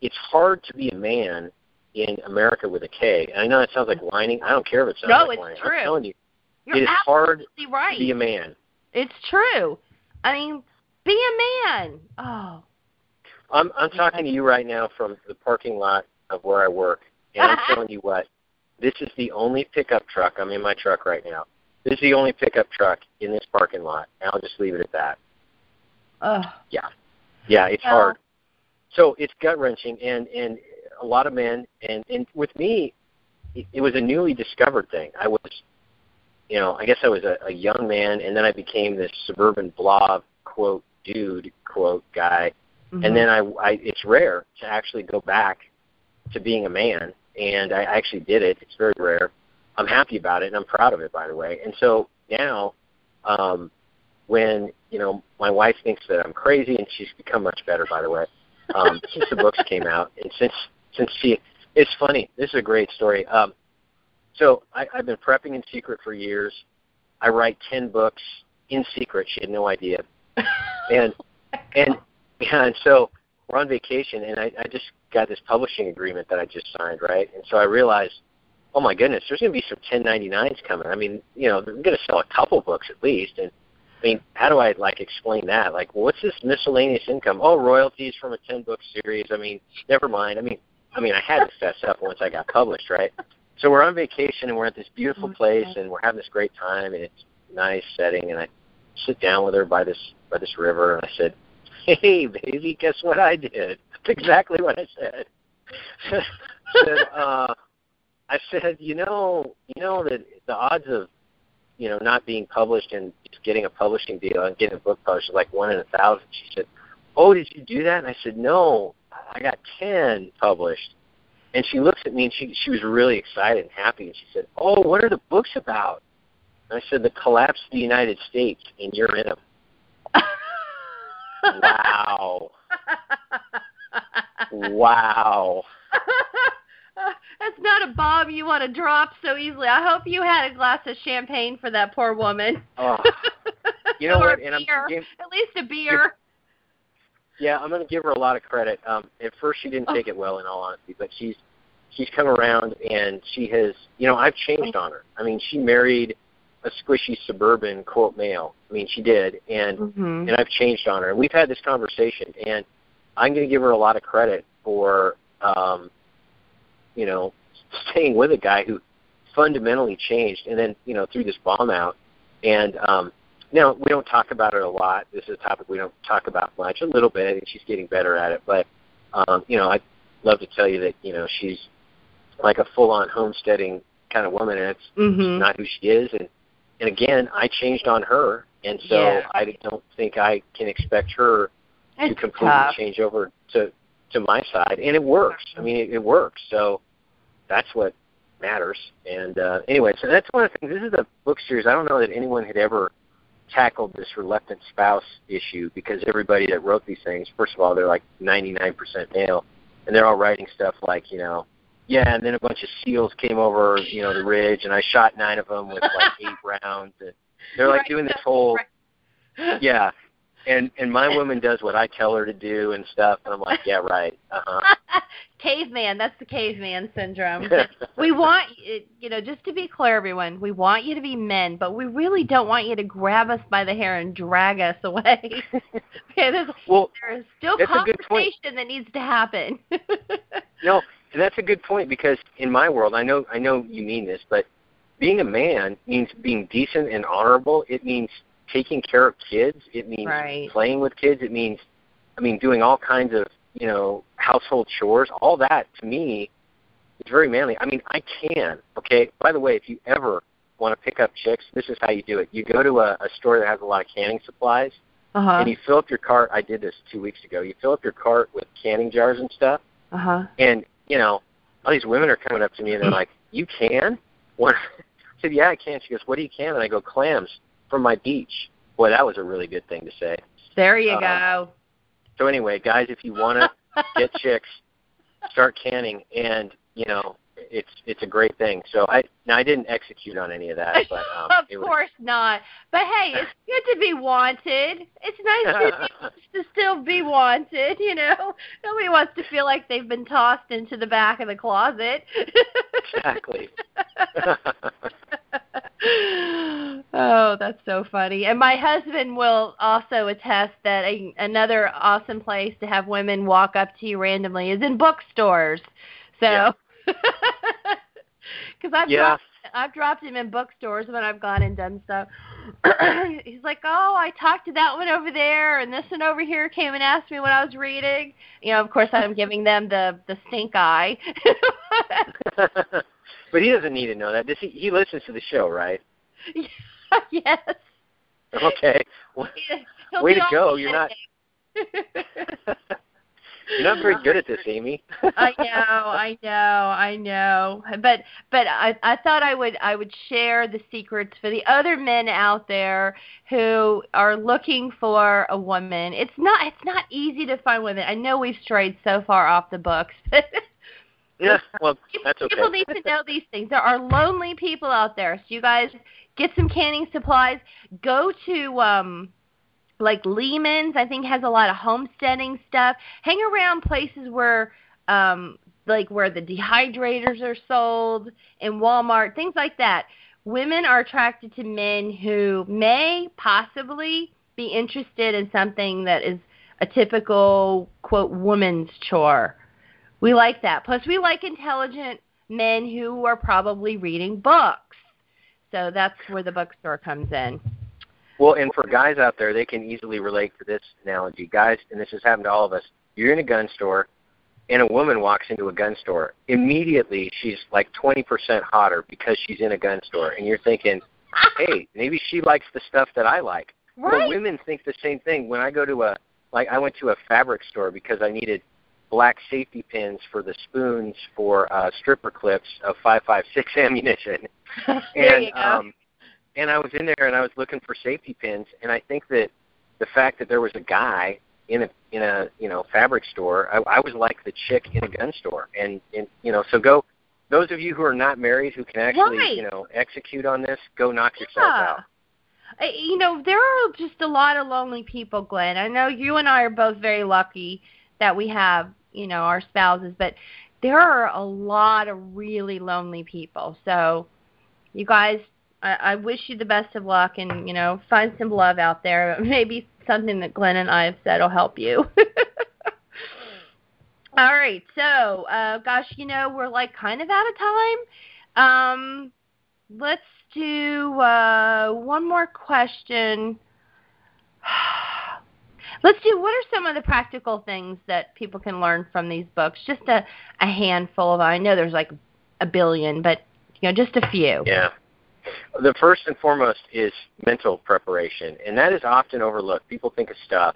it's hard to be a man in America with a K. And I know that sounds like whining. I don't care if it sounds No, like it's whining. true. I'm telling you, You're it is hard right. to be a man. It's true. I mean, be a man. Oh. I'm I'm talking to you right now from the parking lot of where I work, and I'm <laughs> telling you what, this is the only pickup truck. I'm in my truck right now. This is the only pickup truck in this parking lot, and I'll just leave it at that. Ugh. Yeah, yeah, it's Well- hard. So it's gut wrenching, and and a lot of men, and and with me, it, it was a newly discovered thing. I was, you know, I guess I was a, a young man, and then I became this suburban blob quote dude quote guy, Mhm. and then I, I it's rare to actually go back to being a man and I actually did it. It's very rare. I'm happy about it and i'm proud of it by the way. And so now um when you know my wife thinks that i'm crazy and she's become much better by the way um since the books came out and since since she it's funny. This is a great story. Um so i i've been prepping in secret for years i write ten books in secret she had no idea <laughs> and oh and yeah, and so we're on vacation, and I, I just got this publishing agreement that I just signed, right? And so I realized, oh my goodness, there's going to be some 1099s coming. I mean, you know, they're going to sell a couple books at least, and I mean, how do I like explain that? Like, what's this miscellaneous income? Oh, royalties from a 10 book series. I mean, never mind. I mean, I mean, I had to fess up once I got published, right? So we're on vacation, and we're at this beautiful place, and we're having this great time, and it's a nice setting, and I sit down with her by this by this river, and I said, "Hey, baby, guess what I did?" That's exactly what I said. <laughs> said, uh, I said, you know, you know that the odds of, you know, not being published and getting a publishing deal and getting a book published is like one in a thousand. She said, "Oh, did you do that?" And I said, "No, I got ten published." And she looks at me and she she was really excited and happy, and she said, "Oh, what are the books about?" And I said, "The collapse of the United States, and you're in them." <laughs> Wow. Wow. <laughs> That's not a bomb you want to drop so easily. I hope you had a glass of champagne for that poor woman. Oh, <laughs> you know what? And I'm give- At least a beer. yeah, I'm going to give her a lot of credit. Um, at first, she didn't take it well, in all honesty, but she's she's come around and she has. You know, I've changed on her. I mean, she married a squishy suburban quote male. I mean, she did, and Mm-hmm. and I've changed on her. And we've had this conversation, and I'm going to give her a lot of credit for, um, you know, staying with a guy who fundamentally changed, and then you know threw this bomb out. And um, now we don't talk about it a lot. This is a topic we don't talk about much. A little bit, and she's getting better at it. But um, you know, I'd love to tell you that you know she's like a full-on homesteading kind of woman, and it's Mm-hmm. not who she is. And and again, I changed on her, and so Yeah. I don't think I can expect her to completely tough. change over to to my side, and it works. I mean, it, it works. So that's what matters. And uh, anyway, so that's one of the things. This is a book series. I don't know that anyone had ever tackled this reluctant spouse issue because everybody that wrote these things, first of all, they're like 99% male, and they're all writing stuff like, you know, yeah, and then a bunch of seals came over, you know, the ridge, and I shot nine of them with like <laughs> eight rounds. And they're like Right. doing this whole Right. <laughs> yeah and and my woman does what i tell her to do and stuff and i'm like yeah right uh-huh <laughs> caveman. That's the caveman syndrome. we want you know just to be clear everyone we want you to be men but we really don't want you to grab us by the hair and drag us away okay, there's, well there is still That's a good point. conversation that needs to happen no and that's a good point because in my world i know i know you mean this but being a man means being decent and honorable. It means taking care of kids. It means Right. playing with kids. It means i mean doing all kinds of you know household chores. All that to me is very manly. I mean i can okay? By the way if you ever want to pick up chicks this is how you do it. You go to a, a store that has a lot of canning supplies uh-huh. and you fill up your cart. I did this two weeks ago. You fill up your cart with canning jars and stuff, uh-huh. and you know, all these women are coming up to me and they're like, "You can?" <laughs> One I said, "Yeah, I can." She goes, "What do you can?" And I go, "Clams from my beach." Boy, that was a really good thing to say. there you Uh, go So anyway, guys, if you wanna <laughs> get chicks, start canning, and you know it's it's a great thing. So I now I didn't execute on any of that, <laughs> but um, of it was, course not. But hey, it's <laughs> good to be wanted. It's nice to, <laughs> to still be wanted. You know, nobody wants to feel like they've been tossed into the back of the closet. exactly. oh, that's so funny. And my husband will also attest that a, another awesome place to have women walk up to you randomly is in bookstores. So, Yeah. <laughs> because I've Yeah. dropped I've dropped him in bookstores when I've gone and done stuff. <clears throat> He's like, "Oh, I talked to that one over there, and this one over here came and asked me what I was reading." You know, of course, I'm giving them the the stink eye. <laughs> but he doesn't need to know that. Does he? He listens to the show, right? <laughs> yes. Okay. Well, Way to go. You're not-. You're not very <laughs> good at this, Amy. I know, I know, I know. But but I I thought I would I would share the secrets for the other men out there who are looking for a woman. It's not it's not easy to find women. I know we've strayed so far off the books. <laughs> yeah. <laughs> Well, that's okay. People need to know these things. There are lonely people out there. So you guys get some canning supplies. Go to um like Lehman's, I think has a lot of homesteading stuff. Hang around places where um like where the dehydrators are sold in Walmart, things like that. Women are attracted to men who may possibly be interested in something that is a typical quote woman's chore. We like that. Plus we like intelligent men who are probably reading books. So that's where the bookstore comes in. Well, and for guys out there, they can easily relate to this analogy. Guys, and this has happened to all of us. You're in a gun store, and a woman walks into a gun store. Immediately, she's like 20% hotter because she's in a gun store, and you're thinking, hey, maybe she likes the stuff that I like. Well, Right. women think the same thing. When I go to a, like, I went to a fabric store because I needed black safety pins for the spoons for uh, stripper clips of 556 <laughs> ammunition <laughs> there and you go. um and I was in there and I was looking for safety pins and I think that the fact that there was a guy in a in a you know fabric store I, I was like the chick in a gun store and and you know so go those of you who are not married who can actually Right. you know execute on this go knock yourself out You know, there are just a lot of lonely people, Glen. I know you and I are both very lucky that we have, you know, our spouses, but there are a lot of really lonely people. So, you guys, I, I wish you the best of luck and, you know, find some love out there. <laughs> Maybe something that Glen and I have said will help you. <laughs> All right, so, uh, gosh, you know, we're like kind of out of time. Um, let's do uh, one more question. <sighs> Let's do what are some of the practical things that people can learn from these books? Just a, a handful of I know there's like a billion, but you know, just a few. yeah the first and foremost is mental preparation and that is often overlooked people think of stuff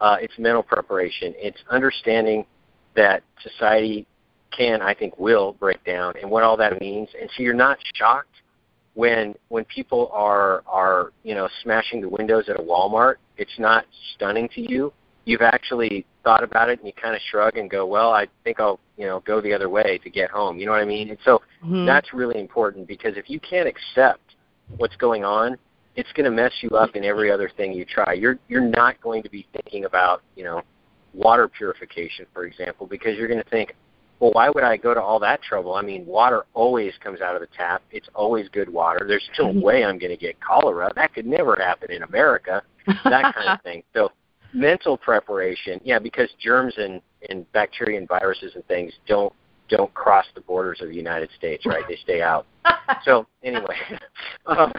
uh, it's mental preparation it's understanding that society can, I think, will break down, and what all that means. And so you're not shocked when when people are are you know smashing the windows at a Walmart. It's not stunning to you. You've actually thought about it, and you kind of shrug and go, "Well, I think I'll you know go the other way to get home." You know what I mean? And so Mhm. that's really important because if you can't accept what's going on, it's going to mess you up in every other thing you try. You're you're not going to be thinking about you know water purification, for example, because you're going to think, well, why would I go to all that trouble? I mean, water always comes out of the tap. It's always good water. There's no <laughs> way I'm going to get cholera. That could never happen in America. That kind of thing. So mental preparation, yeah, because germs and and bacteria and viruses and things don't don't cross the borders of the United States, right? They stay out. <laughs> So anyway, <laughs> um,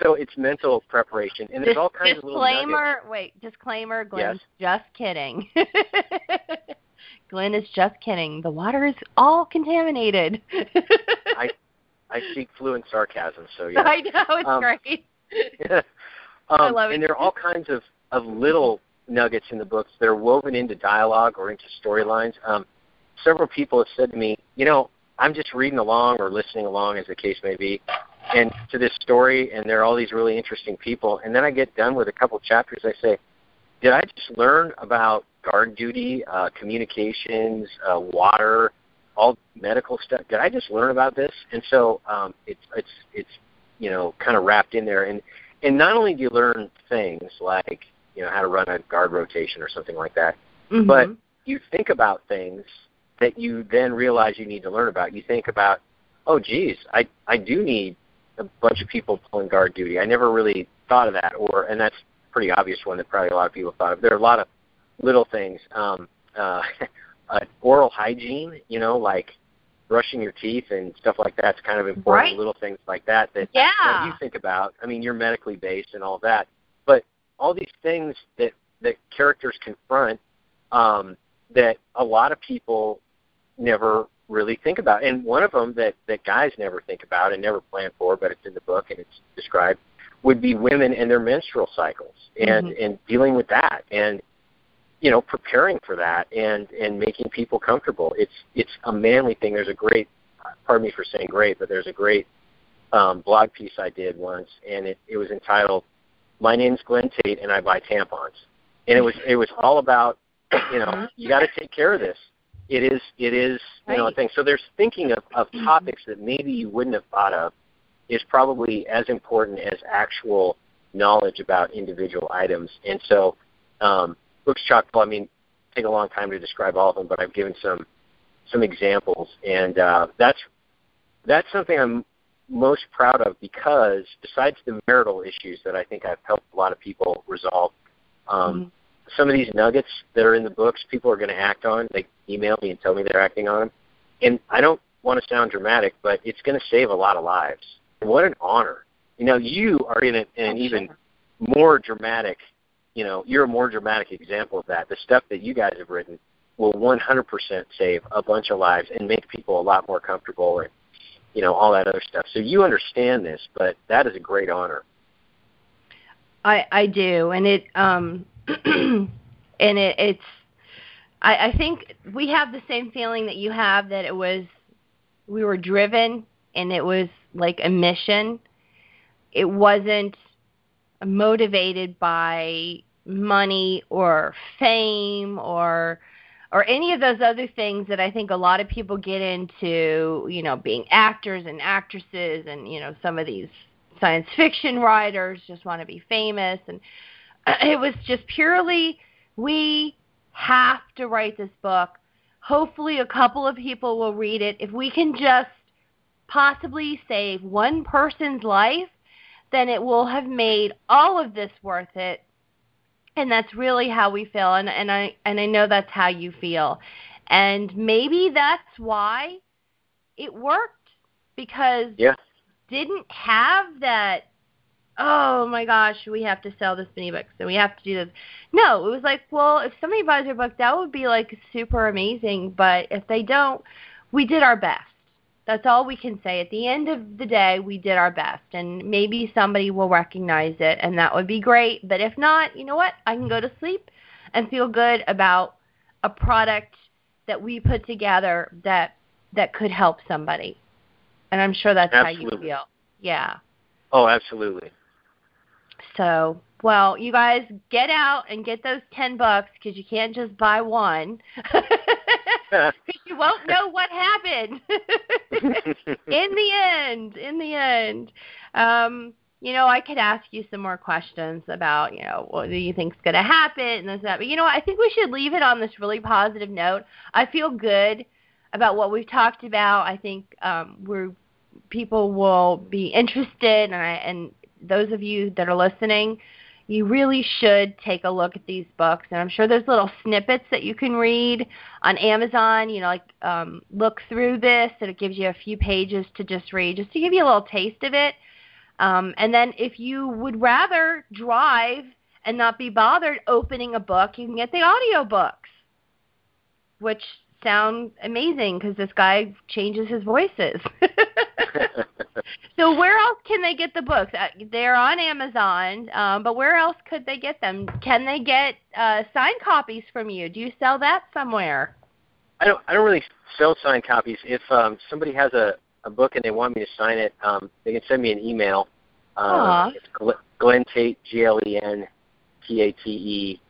so it's mental preparation, and there's Dis- all kinds of little disclaimer. Wait, disclaimer. Glen's Yes. just kidding. <laughs> Glen is just kidding. The water is all contaminated. I I speak fluent sarcasm, so yeah. I know it's Um, great. um, I love it. and there are all kinds of, of little nuggets in the books that are woven into dialogue or into storylines. Um, several people have said to me, you know, I'm just reading along or listening along, as the case may be, and to this story, and there are all these really interesting people. And then I get done with a couple chapters. I say, did I just learn about guard duty, uh, communications, uh, water, all medical stuff. Did I just learn about this? And so um, it's it's it's you know kind of wrapped in there. And and not only do you learn things like you know how to run a guard rotation or something like that, Mhm. but you think about things that you then realize you need to learn about. You think about, oh, geez, I I do need a bunch of people pulling guard duty. I never really thought of that, or and that's a pretty obvious one that probably a lot of people thought of. There are a lot of little things, um, uh, <laughs> uh, oral hygiene, you know, like brushing your teeth and stuff like that's kind of important. Right. Little things like that that, Yeah. that you think about. I mean, you're medically based and all that, all these things that that characters confront um, that a lot of people never really think about. And one of them that that guys never think about and never plan for, but it's in the book and it's described, would be women and their menstrual cycles and Mhm. and dealing with that and you know preparing for that and and making people comfortable. It's it's a manly thing. There's a great pardon me for saying great, but there's a great um, blog piece I did once, and it, it was entitled "My name's Glen Tate and I buy tampons," and it was it was all about you know you got to take care of this. It is it is you know a thing. So there's thinking of, of topics that maybe you wouldn't have thought of is probably as important as actual knowledge about individual items. And so um, books chock full. I mean, take a long time to describe all of them, but I've given some some examples, and uh, that's that's something I'm most proud of because besides the marital issues that I think I've helped a lot of people resolve, um, Mhm. some of these nuggets that are in the books, people are going to act on. They email me and tell me they're acting on them, and I don't want to sound dramatic, but it's going to save a lot of lives. What an honor! You know, you are in, a, in an even more dramatic. You know, you're a more dramatic example of that. The stuff that you guys have written will 100% save a bunch of lives and make people a lot more comfortable and you know all that other stuff. So you understand this, but that is a great honor. I I do, and it um <clears throat> and it it's I I think we have the same feeling that you have that it was we were driven and it was like a mission. It wasn't motivated by money or fame or or any of those other things that I think a lot of people get into, you know, being actors and actresses and, you know, some of these science <laughs> fiction writers just want to be famous and <clears throat> it was just purely we have to write this book. Hopefully a couple of people will read it. If we can just possibly save one person's life, then it will have made all of this worth it and that's really how we feel and and I and I know that's how you feel. And maybe that's why it worked because Yeah. didn't have that oh my gosh, we have to sell this many books and we have to do this. No, it was like, well, if somebody buys our book, that would be like super amazing, but if they don't, we did our best. That's all we can say. At the end of the day, we did our best, and maybe somebody will recognize it, and that would be great. But if not, you know what? I can go to sleep and feel good about a product that we put together that that could help somebody. And I'm sure that's how you feel. Yeah. Oh, absolutely. So, well, you guys get out and get those 10 bucks because you can't just buy one. <laughs> Because you won't know what happened. <laughs> in the end, in the end. Um, you know, I could ask you some more questions about, you know, what do you think's going to happen and this and that. But you know what? I think we should leave it on this really positive note. I feel good about what we've talked about. I think um, we're people will be interested, and I, and those of you that are listening, you really should take a look at these books. And I'm sure there's little snippets that you can read on Amazon. You know, like um, look through this, and it gives you a few pages to just read, just to give you a little taste of it. Um, and then if you would rather drive and not be bothered opening a book, you can get the audio books, which sound amazing because this guy changes his voices. <laughs> <laughs> so where else can they get the books? Uh, They're on Amazon, um, but where else could they get them? Can they get uh, signed copies from you? Do you sell that somewhere? I don't I don't really sell signed copies. If um, somebody has a, a book and they want me to sign it, um, they can send me an email. Uh, Aw. it's Glen Tate, G L E N T A T E,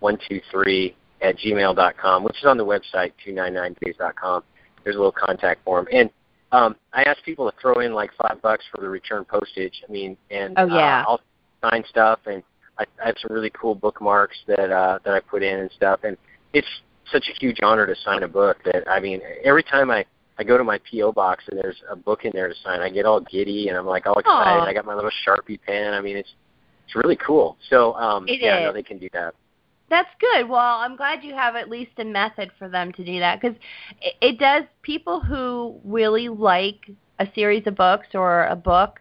one two three at gmail.com, which is on the website, two nine nine dot com There's a little contact form. And um, I ask people to throw in like five bucks for the return postage. I mean, and oh, yeah. uh, I'll sign stuff, and I, I have some really cool bookmarks that uh, that I put in and stuff. And it's such a huge honor to sign a book that I mean, every time I I go to my PO box and there's a book in there to sign, I get all giddy and I'm like all excited. Aww. I got my little Sharpie pen. I mean, it's it's really cool. So um, It yeah, is. no, they can do that. That's good. Well, I'm glad you have at least a method for them to do that because it, it does. People who really like a series of books or a book,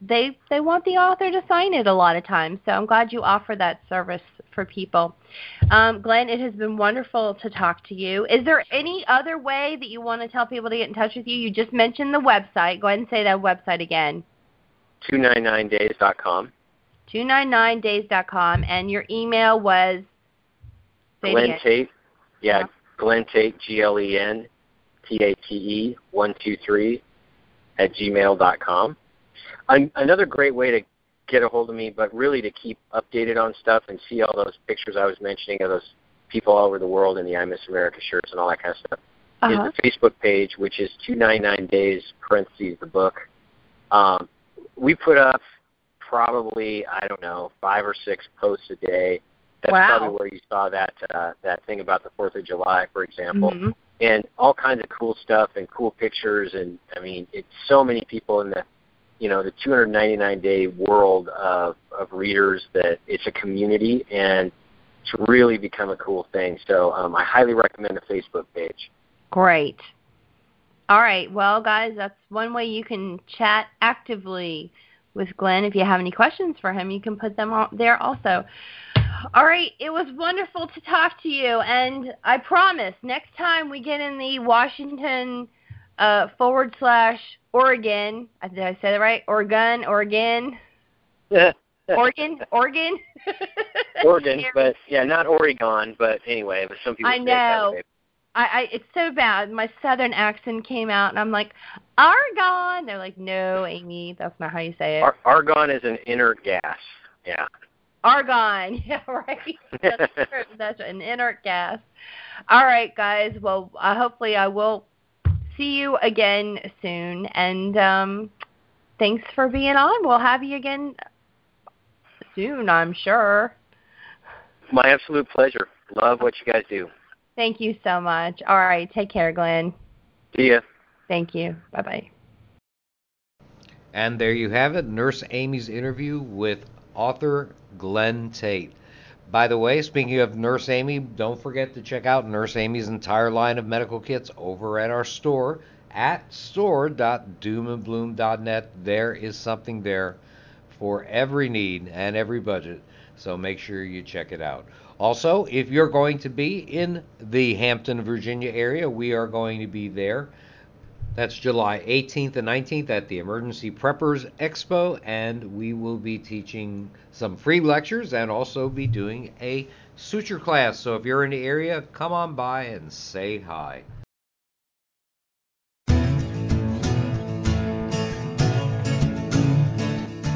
they they want the author to sign it a lot of times. So I'm glad you offer that service for people. Um, Glen, it has been wonderful to talk to you. Is there any other way that you want to tell people to get in touch with you? You just mentioned the website. Go ahead and say that website again. 299days.com. 299days.com and your email was Glen. Tate. Yeah, Yeah. Glen Tate, G L E N T A T E one two three at gmail dot com. An- another great way to get a hold of me, but really to keep updated on stuff and see all those pictures I was mentioning of those people all over the world in the I Miss America shirts and all that kind of stuff, Uh-huh. is the Facebook page, which is 299 Days, parentheses, the book. Um, we put up probably, I don't know, five or six posts a day. That's Wow. probably where you saw that uh, that thing about the Fourth of July, for example, Mhm. and all kinds of cool stuff and cool pictures. And I mean, it's so many people in the you know the 299 day world of of readers that it's a community and it's really become a cool thing. So um, I highly recommend the Facebook page. Great. All right. Well, guys, that's one way you can chat actively with Glen. If you have any questions for him, you can put them on there also. All right. It was wonderful to talk to you. And I promise next time we get in the Washington uh, forward slash Oregon, did I say that right? Oregon, Oregon, <laughs> Oregon, Oregon. Oregon, but yeah, not Oregon, but anyway, but some people I say it that know. I, I it's so bad. My southern accent came out, and I'm like, Argon. They're like, no, Amy, that's not how you say it. Ar- argon is an inert gas. Yeah. Argon. <laughs> Yeah, right. That's true. <laughs> That's an inert gas. All right, guys. Well, uh, hopefully I will see you again soon, and um, thanks for being on. We'll have you again soon, I'm sure. My absolute pleasure. Love what you guys do. Thank you so much. All right, take care, Glen. See ya. Thank you. Bye bye. And there you have it, Nurse Amy's interview with author Glen Tate. By the way, speaking of Nurse Amy, don't forget to check out Nurse Amy's entire line of medical kits over at our store at store.doomandbloom.net. There is something there for every need and every budget, so make sure you check it out. Also, if you're going to be in the Hampton, Virginia area, we are going to be there. That's July 18th and 19th at the Emergency Preppers Expo, and we will be teaching some free lectures and also be doing a suture class. So if you're in the area, come on by and say hi.